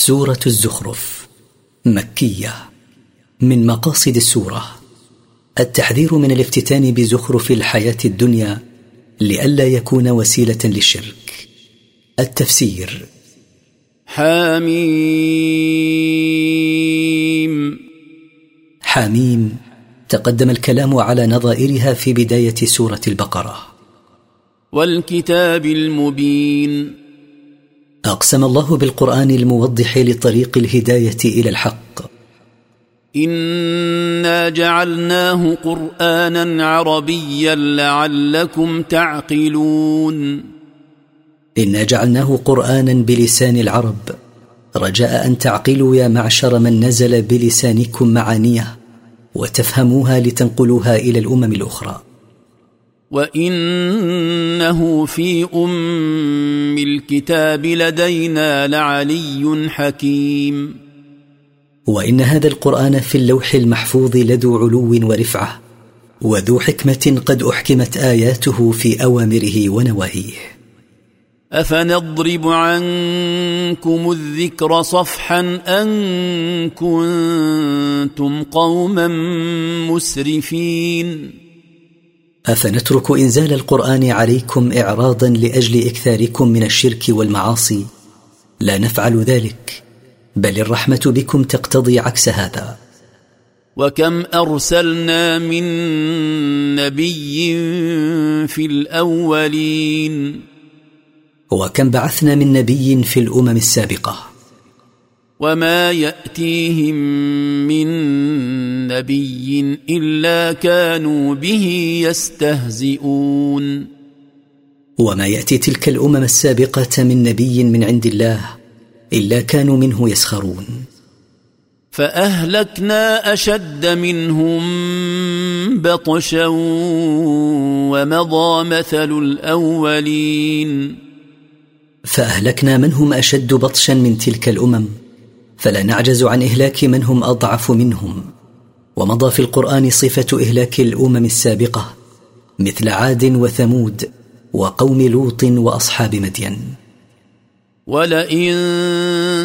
سورة الزخرف مكية. من مقاصد السورة التحذير من الافتتان بزخرف الحياة الدنيا لئلا يكون وسيلة للشرك. التفسير حميم. حميم تقدم الكلام على نظائرها في بداية سورة البقرة. والكتاب المبين. أقسم الله بالقرآن الموضح لطريق الهداية إلى الحق. إنا جعلناه قرآنا عربيا لعلكم تعقلون. إنا جعلناه قرآنا بلسان العرب. رجاء أن تعقلوا يا معشر من نزل بلسانكم معانيه وتفهموها لتنقلوها إلى الأمم الأخرى. وانه في ام الكتاب لدينا لعلي حكيم. وان هذا القران في اللوح المحفوظ لذو علو ورفعه وذو حكمه قد احكمت اياته في اوامره ونواهيه. افنضرب عنكم الذكر صفحا ان كنتم قوما مسرفين؟ أفنترك إنزال القرآن عليكم اعراضا لأجل إكثاركم من الشرك والمعاصي؟ لا نفعل ذلك بل الرحمة بكم تقتضي عكس هذا. وكم أرسلنا من نبي في الأولين؟ وكم بعثنا من نبي في الأمم السابقة؟ وما ياتيهم من نبي الا كانوا به يستهزئون وما ياتي تلك الامم السابقه من نبي من عند الله الا كانوا منه يسخرون فاهلكنا اشد منهم بطشا ومضى مثل الاولين فاهلكنا من هم اشد بطشا من تلك الامم فلا نعجز عن إهلاك من هم أضعف منهم. ومضى في القرآن صفة إهلاك الأمم السابقة مثل عاد وثمود وقوم لوط وأصحاب مدين. ولئن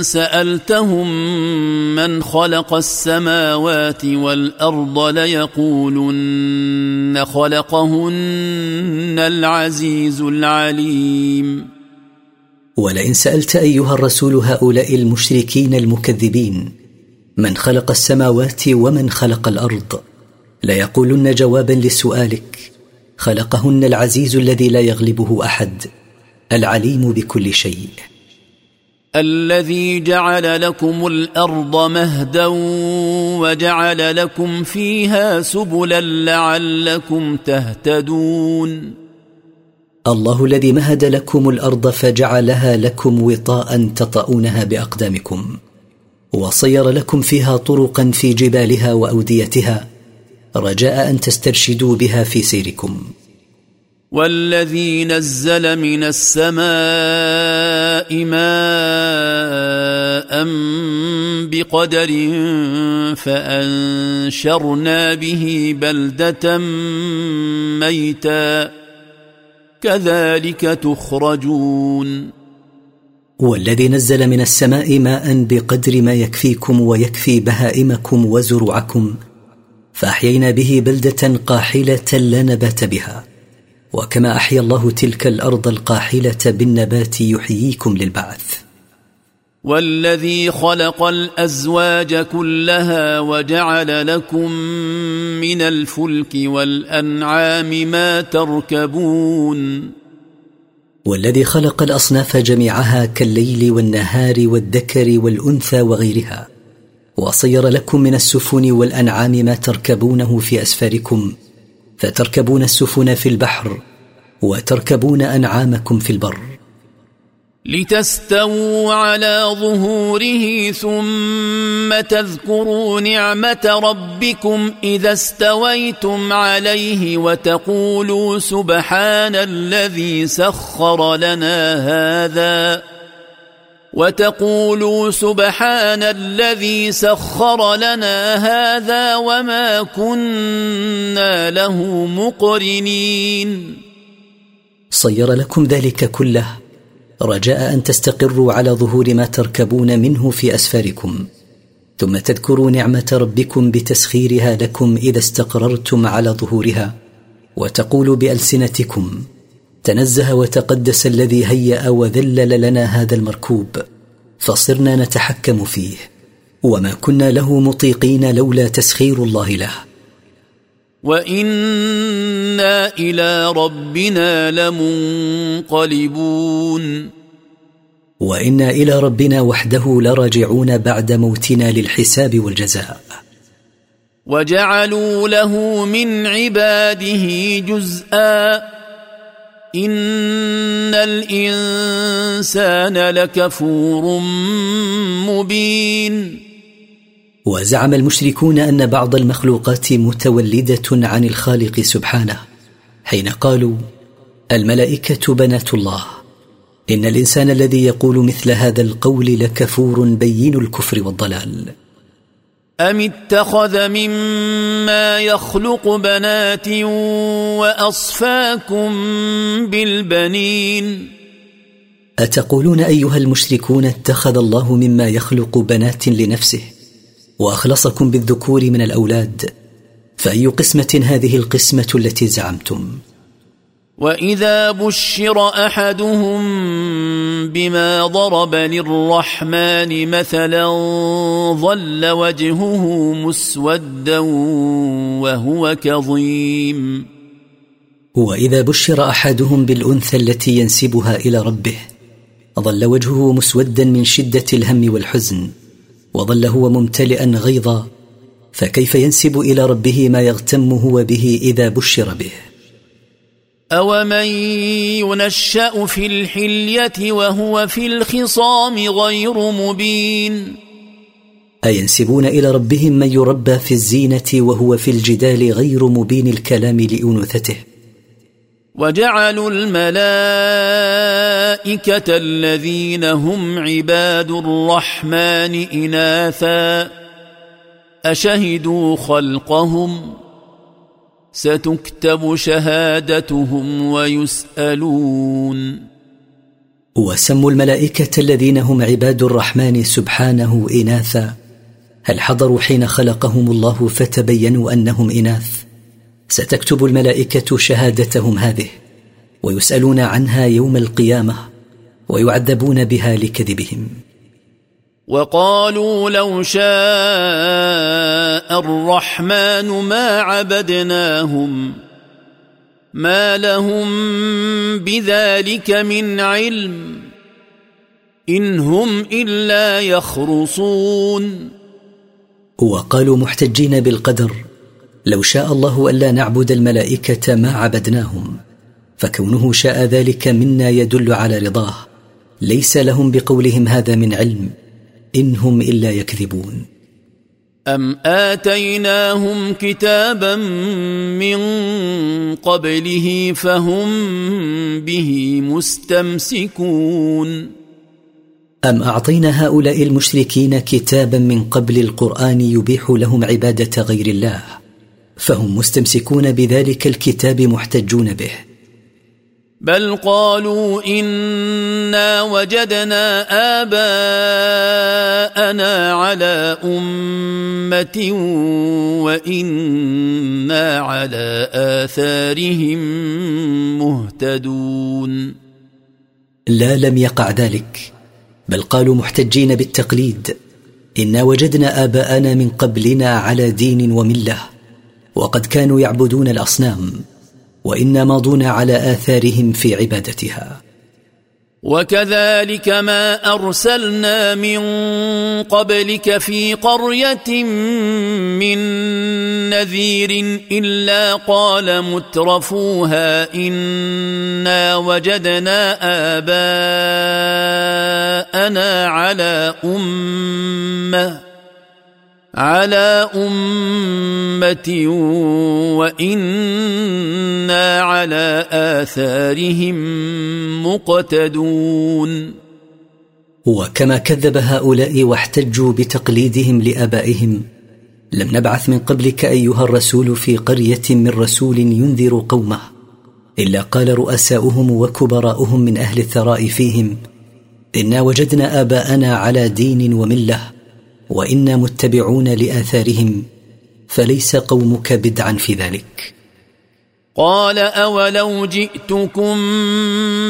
سالتهم من خلق السماوات والارض ليقولن خلقهن العزيز العليم. ولئن سألت أيها الرسول هؤلاء المشركين المكذبين من خلق السماوات ومن خلق الأرض؟ ليقولن جوابا لسؤالك خلقهن العزيز الذي لا يغلبه أحد العليم بكل شيء. الذي جعل لكم الأرض مهدا وجعل لكم فيها سبلا لعلكم تهتدون. الله الذي مهد لكم الأرض فجعلها لكم وطاء تطؤونها بأقدامكم وصير لكم فيها طرقا في جبالها وأوديتها رجاء أن تسترشدوا بها في سيركم. والذي نزل من السماء ماء بقدر فأنشرنا به بلدة ميتا كذلك تخرجون. والذي نزل من السماء ماء بقدر ما يكفيكم ويكفي بهائمكم وزروعكم فأحيينا به بلدة قاحلة لا نبات بها. وكما أحيا الله تلك الأرض القاحلة بالنبات يحييكم للبعث. والذي خلق الأزواج كلها وجعل لكم من الفلك والأنعام ما تركبون. والذي خلق الأصناف جميعها كالليل والنهار والذكر والأنثى وغيرها وصير لكم من السفن والأنعام ما تركبونه في أسفاركم فتركبون السفن في البحر وتركبون أنعامكم في البر. لتستووا على ظهوره ثم تذكروا نعمة ربكم إذا استويتم عليه وتقولوا سبحان الذي سخر لنا هذا وتقولوا سبحان الذي سخر لنا هذا وما كنا له مقرنين. صير لكم ذلك كله رجاء أن تستقروا على ظهور ما تركبون منه في أسفاركم. ثم تذكروا نعمة ربكم بتسخيرها لكم إذا استقررتم على ظهورها وتقولوا بألسنتكم تنزه وتقدس الذي هيأ وذلل لنا هذا المركوب فصرنا نتحكم فيه وما كنا له مطيقين لولا تسخير الله له. وأنا إلى ربنا لمنقلبون وأنا إلى ربنا وحده لراجعون بعد موتنا للحساب والجزاء. وجعلوا له من عباده جزءا ان الانسان لكفور مبين وزعم المشركون أن بعض المخلوقات متولدة عن الخالق سبحانه حين قالوا الملائكة بنات الله إن الإنسان الذي يقول مثل هذا القول لكفور بين الكفر والضلال. أم اتخذ مما يخلق بنات وأصفاكم بالبنين؟ أتقولون أيها المشركون اتخذ الله مما يخلق بنات لنفسه؟ وأخلصكم بالذكور من الأولاد فأي قسمة هذه القسمة التي زعمتم؟ وإذا بشر أحدهم بما ضرب للرحمن مثلا ظل وجهه مسودا وهو كظيم. وإذا بشر أحدهم بالأنثى التي ينسبها إلى ربه ظل وجهه مسودا من شدة الهم والحزن وظل هو ممتلئا غيظا فكيف ينسب إلى ربه ما يغتم هو به إذا بشر به؟ أومن ينشأ في الحلية وهو في الخصام غير مبين؟ أينسبون إلى ربهم من يربى في الزينة وهو في الجدال غير مبين الكلام لأنوثته؟ وجعلوا الملائكة الذين هم عباد الرحمن إناثا أشهدوا خلقهم ؟ ستكتب شهادتهم ويسألون وسموا الملائكة الذين هم عباد الرحمن سبحانه إناثا هل حضروا حين خلقهم الله فتبينوا أنهم إناث ستكتب الملائكة شهادتهم هذه ويسألون عنها يوم القيامة ويعذبون بها لكذبهم. وقالوا لو شاء الرحمن ما عبدناهم ما لهم بذلك من علم إن هم إلا يخرصون. وقالوا محتجين بالقدر لو شاء الله الا نعبد الملائكة ما عبدناهم فكونه شاء ذلك منا يدل على رضاه. ليس لهم بقولهم هذا من علم إن هم إلا يكذبون. أم آتيناهم كتابا من قبله فهم به مستمسكون. أم أعطينا هؤلاء المشركين كتابا من قبل القرآن يبيح لهم عبادة غير الله؟ فهم مستمسكون بذلك الكتاب محتجون به. بل قالوا إنا وجدنا آباءنا على أمة وإنا على آثارهم مهتدون. لا لم يقع ذلك بل قالوا محتجين بالتقليد إنا وجدنا آباءنا من قبلنا على دين وملة. وقد كانوا يعبدون الأصنام وإنا ماضون على آثارهم في عبادتها. وكذلك ما أرسلنا من قبلك في قرية من نذير إلا قال مترفوها إنا وجدنا آباءنا على أمة. على أمة وإنا على آثارهم مقتدون. وكما كذب هؤلاء واحتجوا بتقليدهم لآبائهم. لم نبعث من قبلك أيها الرسول في قرية من رسول ينذر قومه إلا قال رؤساؤهم وكبراؤهم من أهل الثراء فيهم إنا وجدنا آباءنا على دين وملة وإنا متبعون لآثارهم فليس قومك بدعا في ذلك. قال أولو جئتكم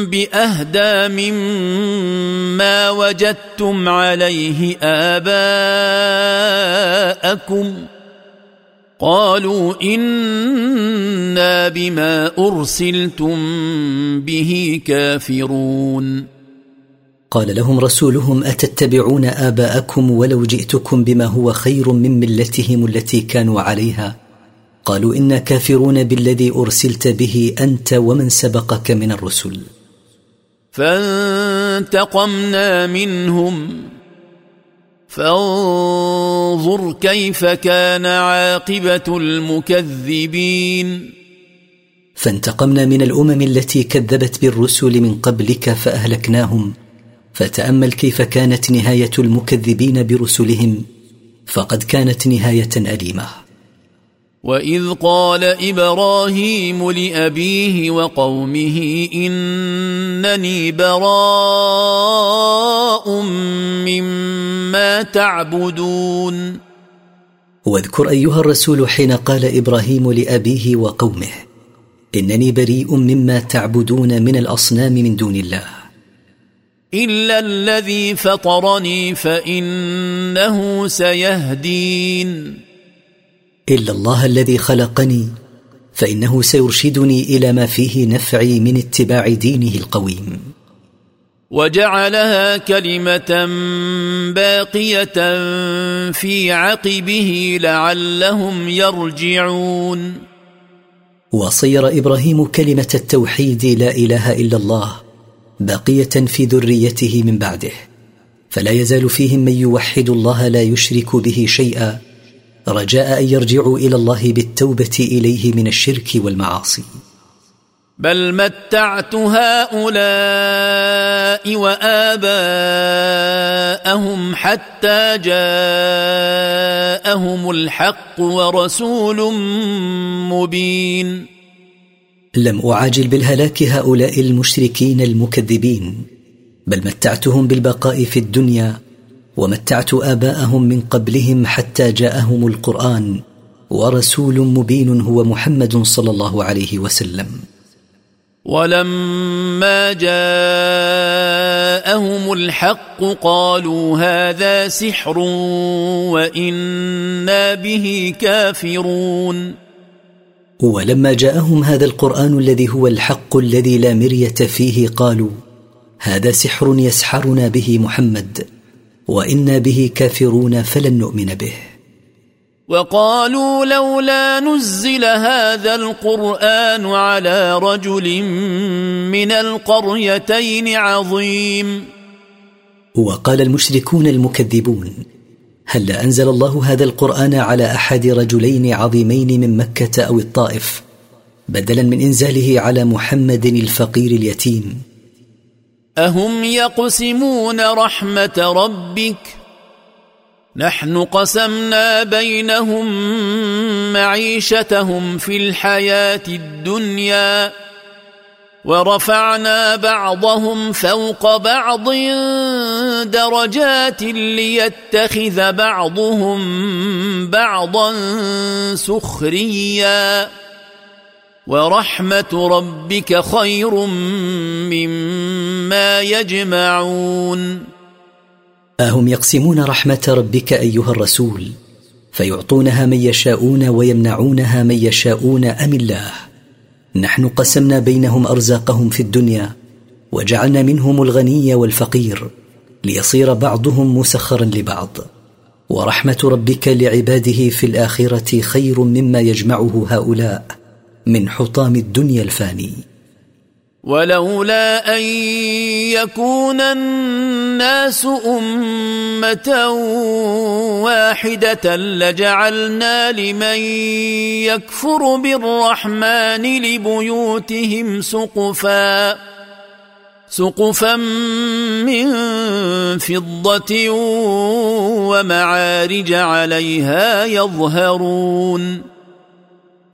بأهدى مما وجدتم عليه آباءكم. قالوا إنا بما أرسلتم به كافرون. قال لهم رسولهم أتتبعون آباءكم ولو جئتكم بما هو خير من ملتهم التي كانوا عليها؟ قالوا إنا كافرون بالذي أرسلت به أنت ومن سبقك من الرسل. فانتقمنا منهم. فانظر كيف كان عاقبة المكذبين. فانتقمنا من الأمم التي كذبت بالرسل من قبلك فأهلكناهم. فتأمل كيف كانت نهاية المكذبين برسلهم فقد كانت نهاية أليمة. وإذ قال إبراهيم لأبيه وقومه إنني براء مما تعبدون. واذكر أيها الرسول حين قال إبراهيم لأبيه وقومه إنني بريء مما تعبدون من الأصنام من دون الله. الا الذي فطرني فانه سيهدين. الا الله الذي خلقني فانه سيرشدني إلى ما فيه نفعي من اتباع دينه القويم. وجعلها كلمه باقيه في عقبه لعلهم يرجعون. وصير إبراهيم كلمه التوحيد لا اله الا الله باقية في ذريته من بعده. فلا يزال فيهم من يوحد الله لا يشرك به شيئا. رجاء أن يرجعوا إلى الله بالتوبة إليه من الشرك والمعاصي. بل متعت هؤلاء وآباءهم حتى جاءهم الحق ورسول مبين. لم أعاجل بالهلاك هؤلاء المشركين المكذبين بل متعتهم بالبقاء في الدنيا ومتعت آباءهم من قبلهم حتى جاءهم القرآن ورسول مبين هو محمد صلى الله عليه وسلم. ولما جاءهم الحق قالوا هذا سحر وإنا به كافرون. ولما جاءهم هذا القرآن الذي هو الحق الذي لا مرية فيه قالوا هذا سحر يسحرنا به محمد وإنا به كافرون فلن نؤمن به. وقالوا لولا نزل هذا القرآن على رجل من القريتين عظيم. وقال المشركون المكذبون هل أنزل الله هذا القرآن على أحد رجلين عظيمين من مكة أو الطائف بدلا من إنزاله على محمد الفقير اليتيم؟ أهم يقسمون رحمة ربك؟ نحن قسمنا بينهم معيشتهم في الحياة الدنيا. ورفعنا بعضهم فوق بعض درجات ليتخذ بعضهم بعضا سخريا. ورحمة ربك خير مما يجمعون. أهم يقسمون رحمة ربك أيها الرسول؟ فيعطونها من يشاءون ويمنعونها من يشاءون أم الله؟ نحن قسمنا بينهم أرزاقهم في الدنيا وجعلنا منهم الغني والفقير ليصير بعضهم مسخرا لبعض. ورحمة ربك لعباده في الآخرة خير مما يجمعه هؤلاء من حطام الدنيا الفاني. ولولا أن يكون الناس أمة واحدة لجعلنا لمن يكفر بالرحمن لبيوتهم سقفا سقفا من فضة ومعارج عليها يظهرون.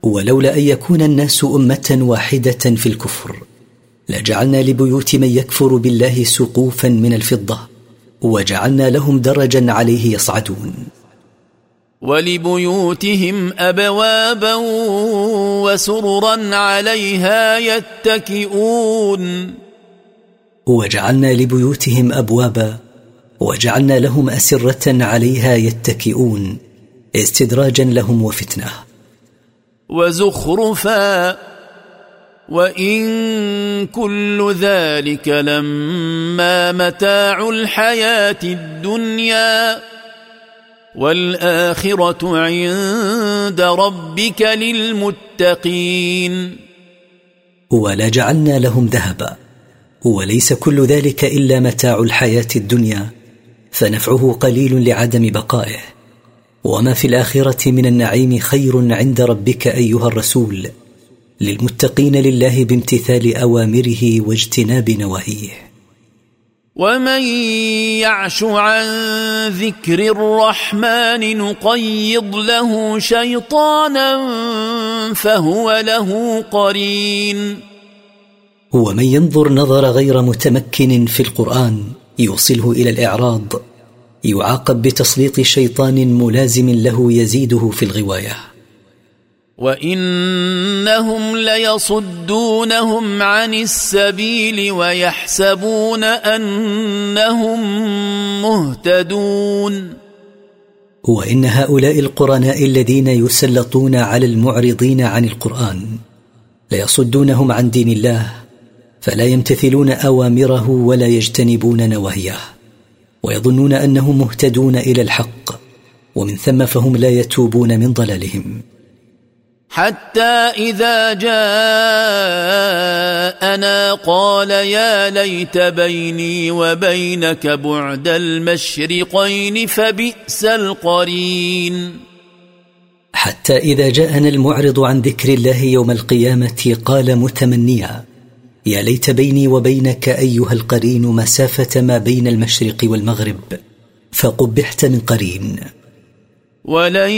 ولولا أن يكون الناس أمة واحدة في الكفر. لجعلنا لبيوت من يكفر بالله سقوفا من الفضة وجعلنا لهم درجا عليه يصعدون. ولبيوتهم ابوابا وسررا عليها يتكئون. وجعلنا لبيوتهم ابوابا وجعلنا لهم أسرة عليها يتكئون استدراجا لهم وفتنة. وزخرفا وان كل ذلك لما متاع الحياة الدنيا والاخره عند ربك للمتقين ولا جعلنا لهم ذهبا. وليس كل ذلك إلا متاع الحياة الدنيا فنفعه قليل لعدم بقائه. وما في الآخرة من النعيم خير عند ربك أيها الرسول. للمتقين لله بامتثال أوامره واجتناب نواهيه. ومن يعش عن ذكر الرحمن نقيض له شيطانا فهو له قرين. ومن ينظر نظر غير متمكن في القرآن يوصله إلى الإعراض يعاقب بتسليط شيطان ملازم له يزيده في الغواية. وانهم ليصدونهم عن السبيل ويحسبون انهم مهتدون وان هؤلاء القرناء الذين يسلطون على المعرضين عن القران ليصدونهم عن دين الله فلا يمتثلون اوامره ولا يجتنبون نواهيه ويظنون انهم مهتدون إلى الحق ومن ثم فهم لا يتوبون من ضلالهم حتى إذا جاءنا قال يا ليت بيني وبينك بعد المشرقين فبئس القرين. حتى إذا جاءنا المعرض عن ذكر الله يوم القيامة قال متمنيا يا ليت بيني وبينك أيها القرين مسافة ما بين المشرق والمغرب فقبحت من قرين. ولن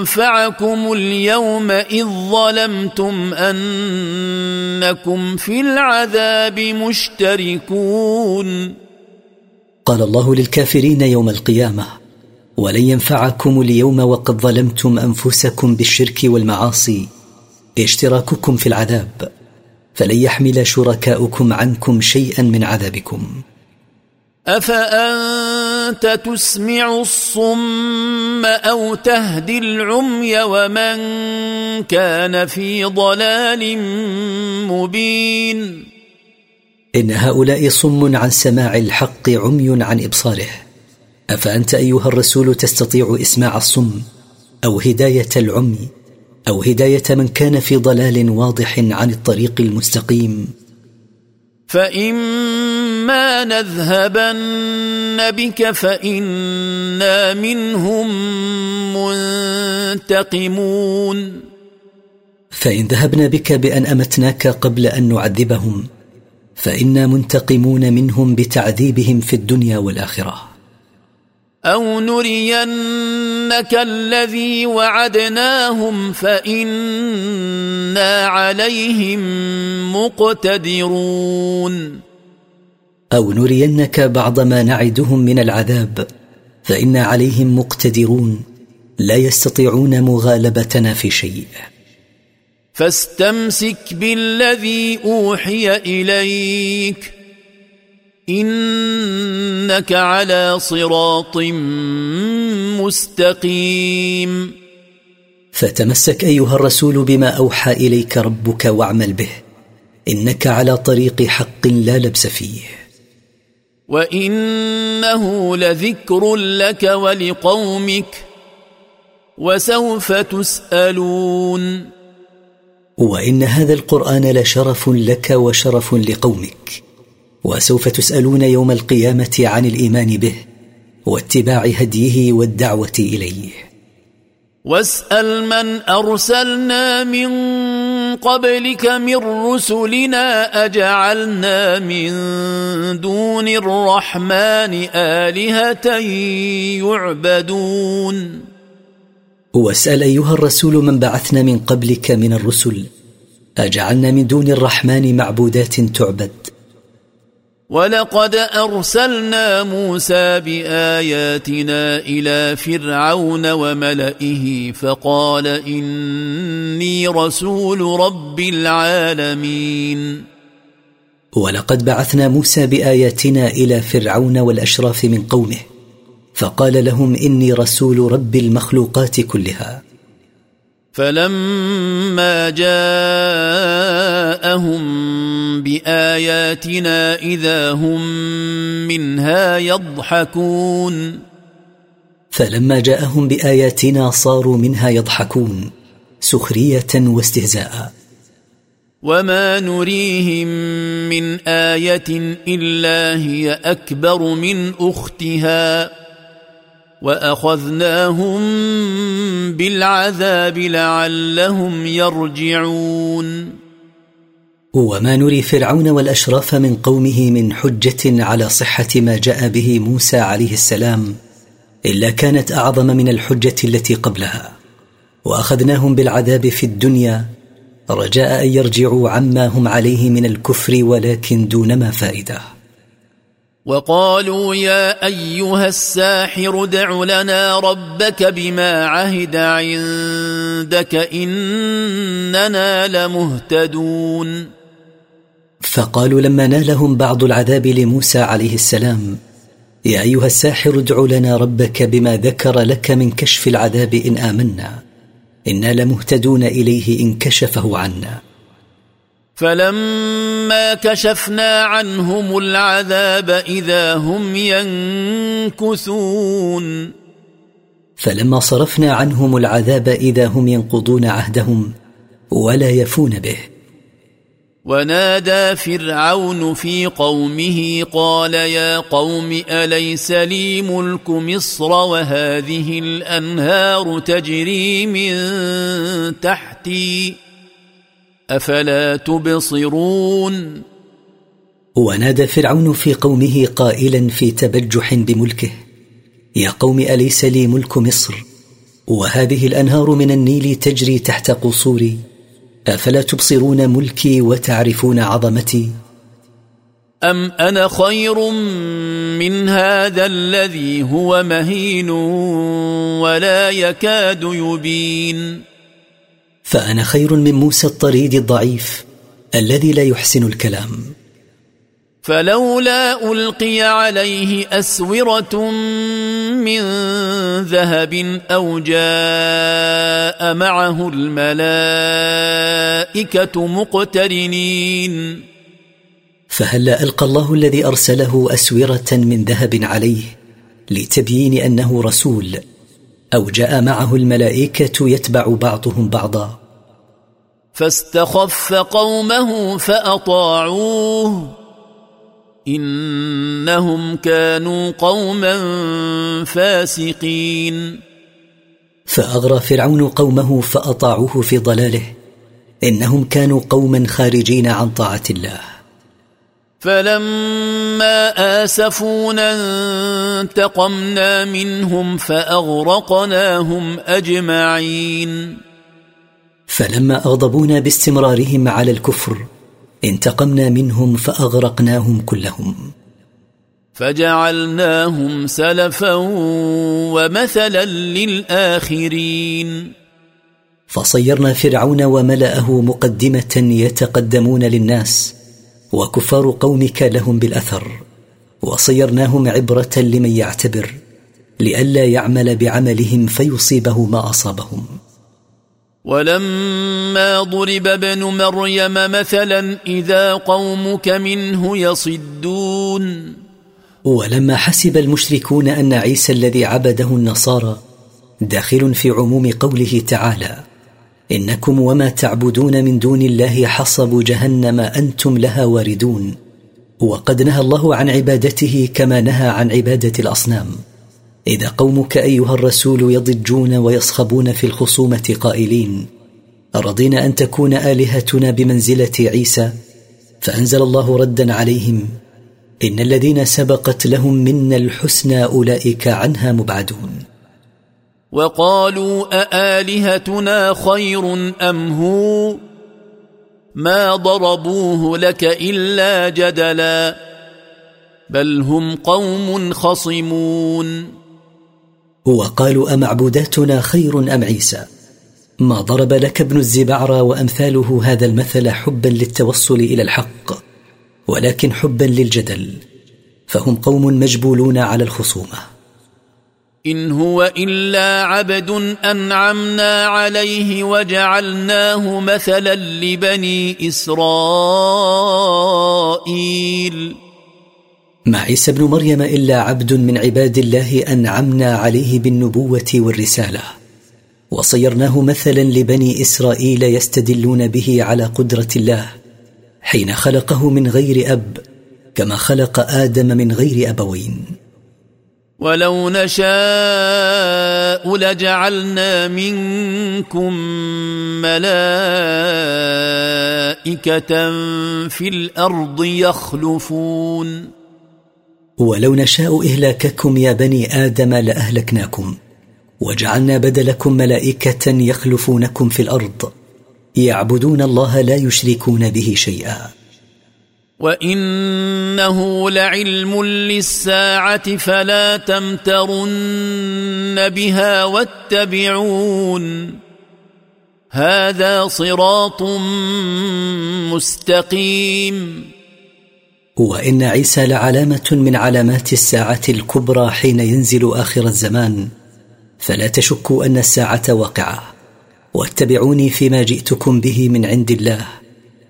ينفعكم اليوم اذ ظلمتم انكم في العذاب مشتركون قال الله للكافرين يوم القيامة ولن ينفعكم اليوم وقد ظلمتم انفسكم بالشرك والمعاصي اشتراككم في العذاب فلن يحمل شركاؤكم عنكم شيئا من عذابكم. أفأنت تسمع الصم أو تهدي العمي ومن كان في ضلال مبين؟ إن هؤلاء صم عن سماع الحق عمي عن إبصاره. أفأنت أيها الرسول تستطيع إسماع الصم أو هداية العمي أو هداية من كان في ضلال واضح عن الطريق المستقيم؟ نذهبن بك فانا منهم منتقمون فان ذهبنا بك بان امتناك قبل ان نعذبهم فانا منتقمون منهم بتعذيبهم في الدنيا والاخره. أو نرينك الذي وعدناهم فانا عليهم مقتدرون أو نرينك بعض ما نعدهم من العذاب فانا عليهم مقتدرون لا يستطيعون مغالبتنا في شيء. فاستمسك بالذي أوحي إليك إنك على صراط مستقيم. فتمسك أيها الرسول بما أوحى إليك ربك واعمل به إنك على طريق حق لا لبس فيه. وانه لذكر لك ولقومك وسوف تسالون وان هذا القران لشرف لك وشرف لقومك وسوف تسالون يوم القيامه عن الايمان به واتباع هديه والدعوه اليه واسال من ارسلنا من قبلك من رسلنا أجعلنا من دون الرحمن آلهة يعبدون. واسال أيها الرسول من بعثنا من قبلك من الرسل أجعلنا من دون الرحمن معبودات تعبد. ولقد أرسلنا موسى بآياتنا إلى فرعون وملئه فقال إني رسول رب العالمين. ولقد بعثنا موسى بآياتنا إلى فرعون والأشراف من قومه فقال لهم إني رسول رب المخلوقات كلها. فلما جاءهم بآياتنا إذا هم منها يضحكون. فلما جاءهم بآياتنا صاروا منها يضحكون سخرية واستهزاء. وما نريهم من آية إلا هي أكبر من أختها. واخذناهم بالعذاب لعلهم يرجعون وما نري فرعون والأشراف من قومه من حجة على صحة ما جاء به موسى عليه السلام إلا كانت أعظم من الحجة التي قبلها. وأخذناهم بالعذاب في الدنيا رجاء أن يرجعوا عما هم عليه من الكفر ولكن دون ما فائدة. وقالوا يا أيها الساحر دع لنا ربك بما عهد عندك إننا لمهتدون. فقالوا لما نالهم بعض العذاب لموسى عليه السلام يا أيها الساحر ادع لنا ربك بما ذكر لك من كشف العذاب إن آمنا إنا لمهتدون إليه إن كشفه عنا. فلما كشفنا عنهم العذاب إذا هم ينكثون. فلما صرفنا عنهم العذاب إذا هم ينقضون عهدهم ولا يفون به. ونادى فرعون في قومه قال يا قوم أليس لي ملك مصر وهذه الأنهار تجري من تحتي؟ أفلا تبصرون؟ ونادى فرعون في قومه قائلا في تبجح بملكه يا قوم أليس لي ملك مصر؟ وهذه الأنهار من النيل تجري تحت قصوري أفلا تبصرون ملكي وتعرفون عظمتي؟ أم أنا خير من هذا الذي هو مهين ولا يكاد يبين؟ فأنا خير من موسى الطريد الضعيف الذي لا يحسن الكلام. فلولا ألقي عليه أسورة من ذهب أو جاء معه الملائكة مقترنين. فهلا ألقى الله الذي أرسله أسورة من ذهب عليه لتبيين أنه رسول أو جاء معه الملائكة يتبع بعضهم بعضا؟ فاستخف قومه فأطاعوه. إنهم كانوا قوما فاسقين. فأغرى فرعون قومه فأطاعوه في ضلاله. إنهم كانوا قوما خارجين عن طاعة الله. فلما آسفونا انتقمنا منهم فأغرقناهم أجمعين. فلما أغضبونا باستمرارهم على الكفر انتقمنا منهم فأغرقناهم كلهم. فجعلناهم سلفا ومثلا للآخرين. فصيرنا فرعون وملأه مقدمة يتقدمون للناس وكفار قومك لهم بالأثر. وصيرناهم عبرة لمن يعتبر لئلا يعمل بعملهم فيصيبه ما أصابهم. ولما ضرب ابن مريم مثلا إذا قومك منه يصدون. ولما حسب المشركون أن عيسى الذي عبده النصارى داخل في عموم قوله تعالى إنكم وما تعبدون من دون الله حصب جهنم أنتم لها واردون وقد نهى الله عن عبادته كما نهى عن عبادة الأصنام. إذا قومك أيها الرسول يضجون ويصخبون في الخصومة قائلين رضينا أن تكون آلهتنا بمنزلة عيسى؟ فأنزل الله ردا عليهم إن الذين سبقت لهم منا الحسنى أولئك عنها مبعدون. وقالوا أآلهتنا خير أم هو؟ ما ضربوه لك إلا جدلا بل هم قوم خصمون. وقالوا أمعبوداتنا خير أم عيسى؟ ما ضرب لك ابن الزبعرى وأمثاله هذا المثل حبا للتوصل إلى الحق ولكن حبا للجدل فهم قوم مجبولون على الخصومة. إن هو إلا عبد أنعمنا عليه وجعلناه مثلا لبني إسرائيل. ما عيسى ابن مريم إلا عبد من عباد الله أنعمنا عليه بالنبوة والرسالة. وصيرناه مثلا لبني إسرائيل يستدلون به على قدرة الله حين خلقه من غير أب كما خلق آدم من غير أبوين. ولو نشاء لجعلنا منكم ملائكة في الأرض يخلفون. ولو نشاء إهلاككم يا بني آدم لأهلكناكم وجعلنا بدلكم ملائكة يخلفونكم في الأرض يعبدون الله لا يشركون به شيئا. وإنه لعلم للساعة فلا تمترن بها واتبعون. هذا صراط مستقيم. وإن عيسى لعلامة من علامات الساعة الكبرى حين ينزل آخر الزمان. فلا تشكوا أن الساعة واقعة. واتبعوني فيما جئتكم به من عند الله.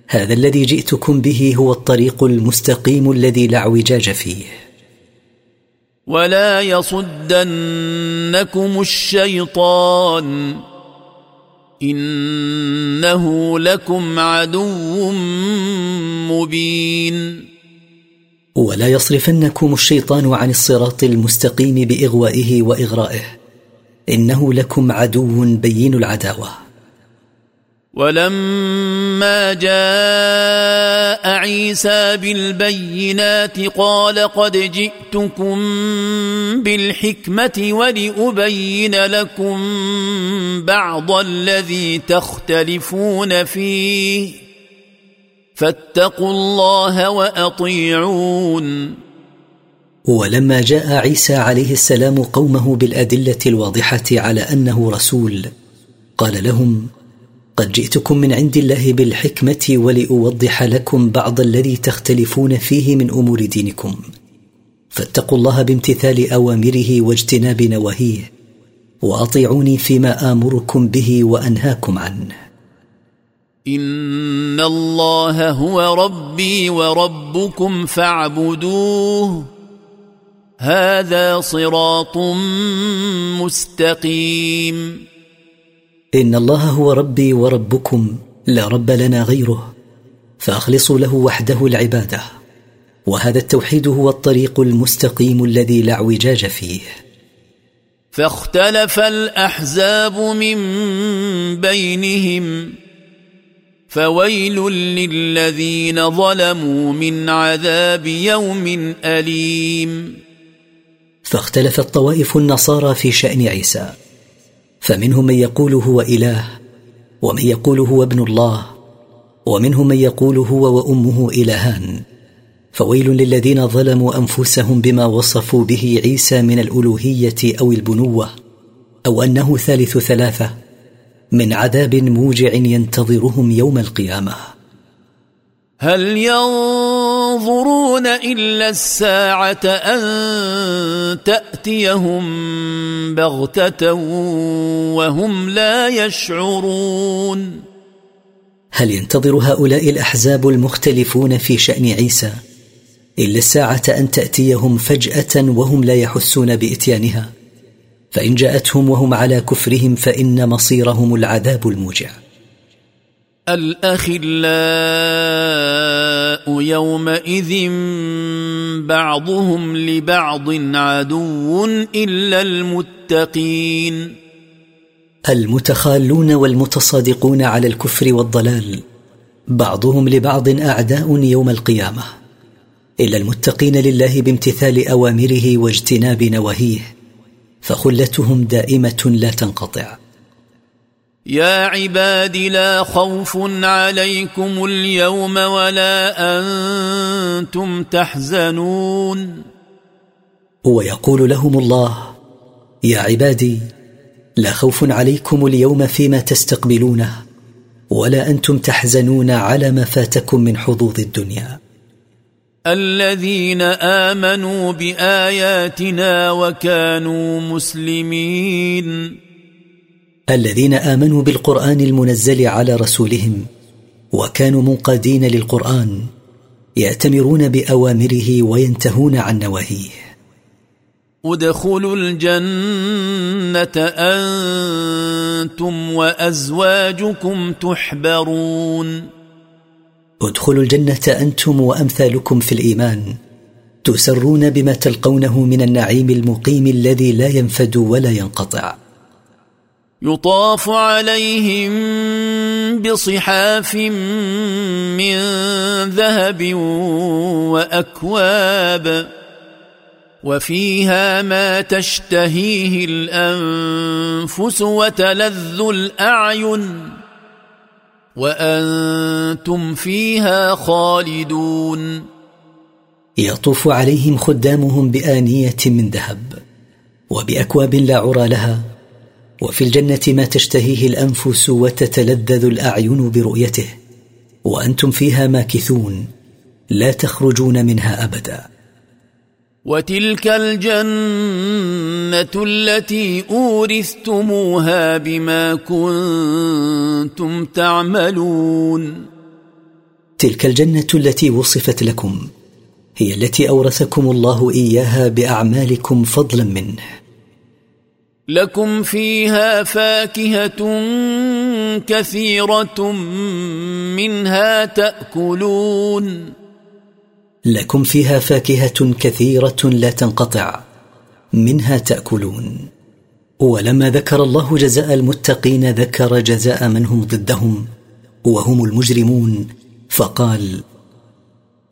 هذا الذي جئتكم به هو الطريق المستقيم الذي لا اعوجاج فيه. ولا يصدنكم الشيطان. إنه لكم عدو مبين. ولا يصرفنكم الشيطان عن الصراط المستقيم بإغوائه وإغرائه. إنه لكم عدو بين العداوة. ولما جاء عيسى بالبينات قال قد جئتكم بالحكمة ولأبين لكم بعض الذي تختلفون فيه. فاتقوا الله وأطيعون. ولما جاء عيسى عليه السلام قومه بالأدلة الواضحة على أنه رسول قال لهم قد جئتكم من عند الله بالحكمة ولأوضح لكم بعض الذي تختلفون فيه من أمور دينكم. فاتقوا الله بامتثال أوامره واجتناب نواهيه وأطيعوني فيما آمركم به وأنهاكم عنه. ان الله هو ربي وربكم فاعبدوه. هذا صراط مستقيم. ان الله هو ربي وربكم لا رب لنا غيره فاخلصوا له وحده العباده. وهذا التوحيد هو الطريق المستقيم الذي لا اعوجاج فيه. فاختلف الأحزاب من بينهم. فويل للذين ظلموا من عذاب يوم أليم. فاختلفت طوائف النصارى في شأن عيسى فمنهم من يقول هو إله ومن يقول هو ابن الله ومنهم من يقول هو وأمه إلهان. فويل للذين ظلموا أنفسهم بما وصفوا به عيسى من الألوهية أو البنوة أو أنه ثالث ثلاثة. من عذاب موجع ينتظرهم يوم القيامة. هل ينظرون إلا الساعة أن تأتيهم بغتة وهم لا يشعرون؟ هل ينتظر هؤلاء الأحزاب المختلفون في شأن عيسى إلا الساعة أن تأتيهم فجأة وهم لا يحسون بإتيانها؟ فإن جاءتهم وهم على كفرهم فإن مصيرهم العذاب الموجع. الأخلاء يومئذ بعضهم لبعض عدو إلا المتقين. المتخالون والمتصادقون على الكفر والضلال بعضهم لبعض أعداء يوم القيامة. إلا المتقين لله بامتثال أوامره واجتناب نواهيه. فخلتهم دائمة لا تنقطع. يا عباد لا خوف عليكم اليوم ولا أنتم تحزنون. ويقول لهم الله يا عبادي لا خوف عليكم اليوم فيما تستقبلونه ولا أنتم تحزنون على ما فاتكم من حظوظ الدنيا. الذين آمنوا بآياتنا وكانوا مسلمين. الذين آمنوا بالقرآن المنزل على رسولهم وكانوا منقادين للقرآن يأتمرون بأوامره وينتهون عن نواهيه. ادخلوا الجنة أنتم وأزواجكم تحبرون. ادخلوا الجنة أنتم وأمثالكم في الإيمان. تسرون بما تلقونه من النعيم المقيم الذي لا ينفد ولا ينقطع. يطاف عليهم بصحاف من ذهب وأكواب وفيها ما تشتهيه الأنفس وتلذ الأعين. وأنتم فيها خالدون. يطوف عليهم خدامهم بآنية من ذهب وبأكواب لا عرى لها وفي الجنة ما تشتهيه الأنفس وتتلذذ الأعين برؤيته وأنتم فيها ماكثون لا تخرجون منها أبدا. وتلك الجنة التي أورثتموها بما كنتم تعملون. تلك الجنة التي وصفت لكم هي التي أورثكم الله إياها بأعمالكم فضلا منه. لكم فيها فاكهة كثيرة منها تأكلون. لكم فيها فاكهة كثيرة لا تنقطع منها تأكلون. ولما ذكر الله جزاء المتقين ذكر جزاء من هم ضدهم وهم المجرمون. فقال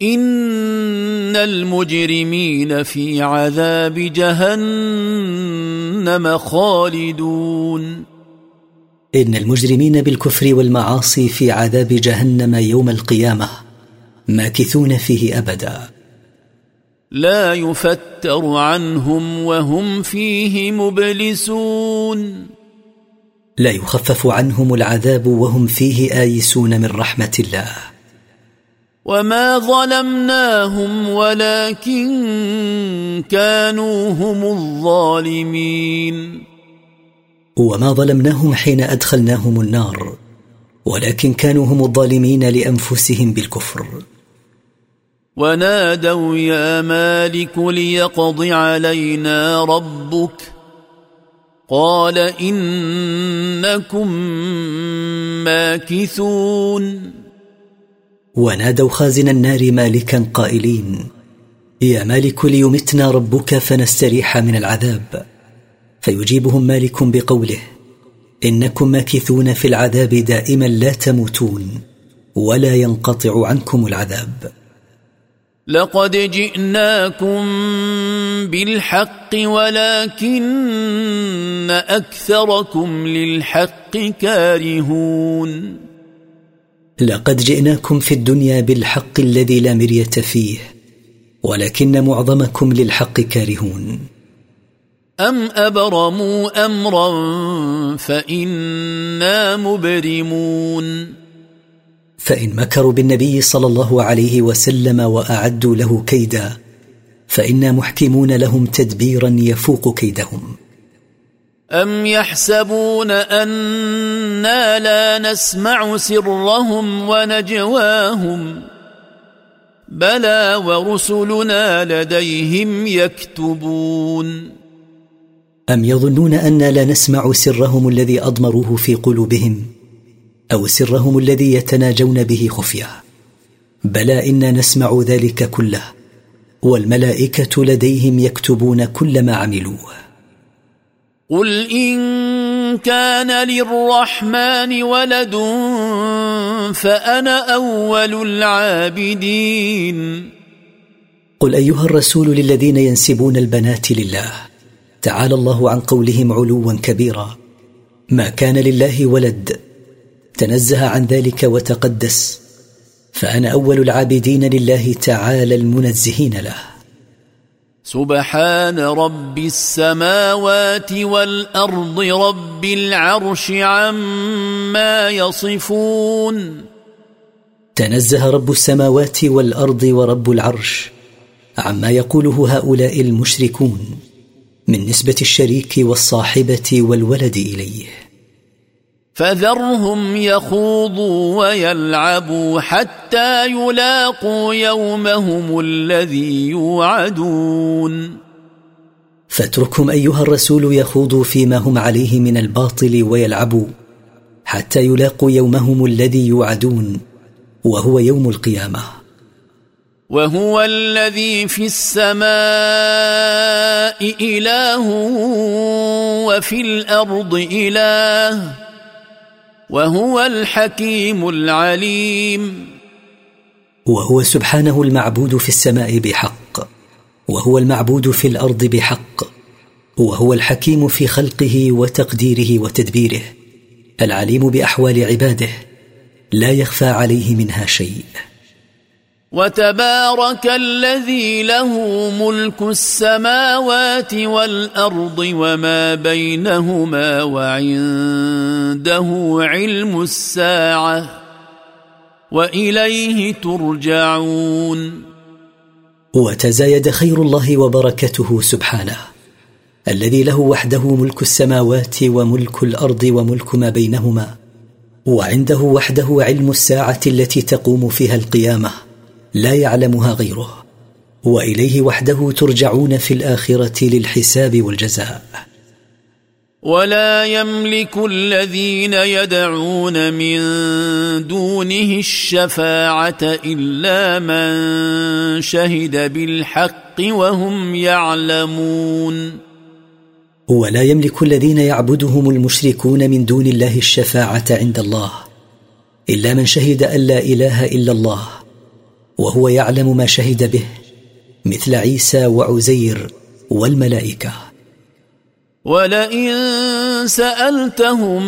إن المجرمين في عذاب جهنم خالدون. إن المجرمين بالكفر والمعاصي في عذاب جهنم يوم القيامة. ماكثون فيه أبدا. لا يفتر عنهم وهم فيه مبلسون. لا يخفف عنهم العذاب وهم فيه آيسون من رحمة الله. وما ظلمناهم ولكن كانوا هم الظالمين. وما ظلمناهم حين أدخلناهم النار ولكن كانوا هم الظالمين لأنفسهم بالكفر. ونادوا يا مالك ليقض علينا ربك. قال إنكم ماكثون. ونادوا خازن النار مالكا قائلين يا مالك ليمتنا ربك فنستريح من العذاب. فيجيبهم مالك بقوله إنكم ماكثون في العذاب دائما لا تموتون ولا ينقطع عنكم العذاب. لقد جئناكم بالحق ولكن أكثركم للحق كارهون. لقد جئناكم في الدنيا بالحق الذي لا مرية فيه ولكن معظمكم للحق كارهون. أم أبرموا أمرا فإنا مبرمون. فإن مكروا بالنبي صلى الله عليه وسلم وأعدوا له كيدا فإنا محكمون لهم تدبيرا يفوق كيدهم. أم يحسبون أنا لا نسمع سرهم ونجواهم؟ بلى ورسلنا لديهم يكتبون. أم يظنون أنا لا نسمع سرهم الذي أضمروه في قلوبهم؟ أو سرهم الذي يتناجون به خفية. بلى إنا نسمع ذلك كله والملائكة لديهم يكتبون كل ما عملوه قل إن كان للرحمن ولد فأنا أول العابدين. قل أيها الرسول للذين ينسبون البنات لله تعالى الله عن قولهم علوا كبيرا. ما كان لله ولد تنزه عن ذلك وتقدس. فأنا أول العابدين لله تعالى المنزهين له. سبحان رب السماوات والأرض رب العرش عما يصفون. تنزه رب السماوات والأرض ورب العرش عما يقوله هؤلاء المشركون من نسبة الشريك والصاحبة والولد إليه. فذرهم يخوضوا ويلعبوا حتى يلاقوا يومهم الذي يوعدون. فاتركهم أيها الرسول يخوضوا فيما هم عليه من الباطل ويلعبوا حتى يلاقوا يومهم الذي يوعدون وهو يوم القيامة. وهو الذي في السماء إله وفي الأرض إله. وهو الحكيم العليم. وهو سبحانه المعبود في السماء بحق وهو المعبود في الأرض بحق وهو الحكيم في خلقه وتقديره وتدبيره العليم بأحوال عباده لا يخفى عليه منها شيء. وتبارك الذي له ملك السماوات والأرض وما بينهما وعنده علم الساعة وإليه ترجعون. وتزايد خير الله وبركته سبحانه. الذي له وحده ملك السماوات وملك الأرض وملك ما بينهما وعنده وحده علم الساعة التي تقوم فيها القيامة. لا يعلمها غيره وإليه وحده ترجعون في الآخرة للحساب والجزاء. ولا يملك الذين يدعون من دونه الشفاعة إلا من شهد بالحق وهم يعلمون. ولا يملك الذين يعبدهم المشركون من دون الله الشفاعة عند الله إلا من شهد أن لا إله إلا الله. وهو يعلم ما شهد به مثل عيسى وعزير والملائكة. ولئن سألتهم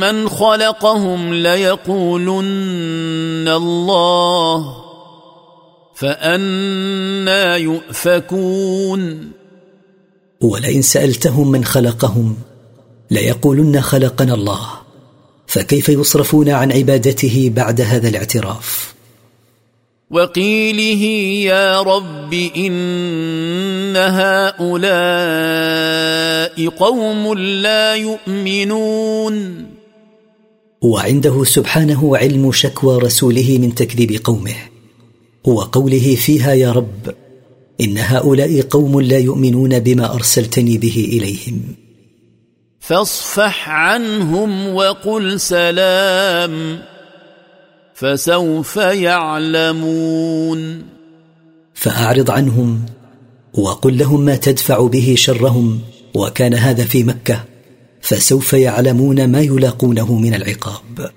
من خلقهم ليقولن الله فأنا يؤفكون. ولئن سألتهم من خلقهم ليقولن خلقنا الله فكيف يصرفون عن عبادته بعد هذا الاعتراف؟ وقيله يا رب إن هؤلاء قوم لا يؤمنون. وعنده سبحانه علم شكوى رسوله من تكذيب قومه. وقوله فيها يا رب إن هؤلاء قوم لا يؤمنون بما أرسلتني به إليهم. فاصفح عنهم وقل سلام. فسوف يعلمون. فأعرض عنهم وقل لهم ما تدفع به شرهم وكان هذا في مكة فسوف يعلمون ما يلاقونه من العقاب.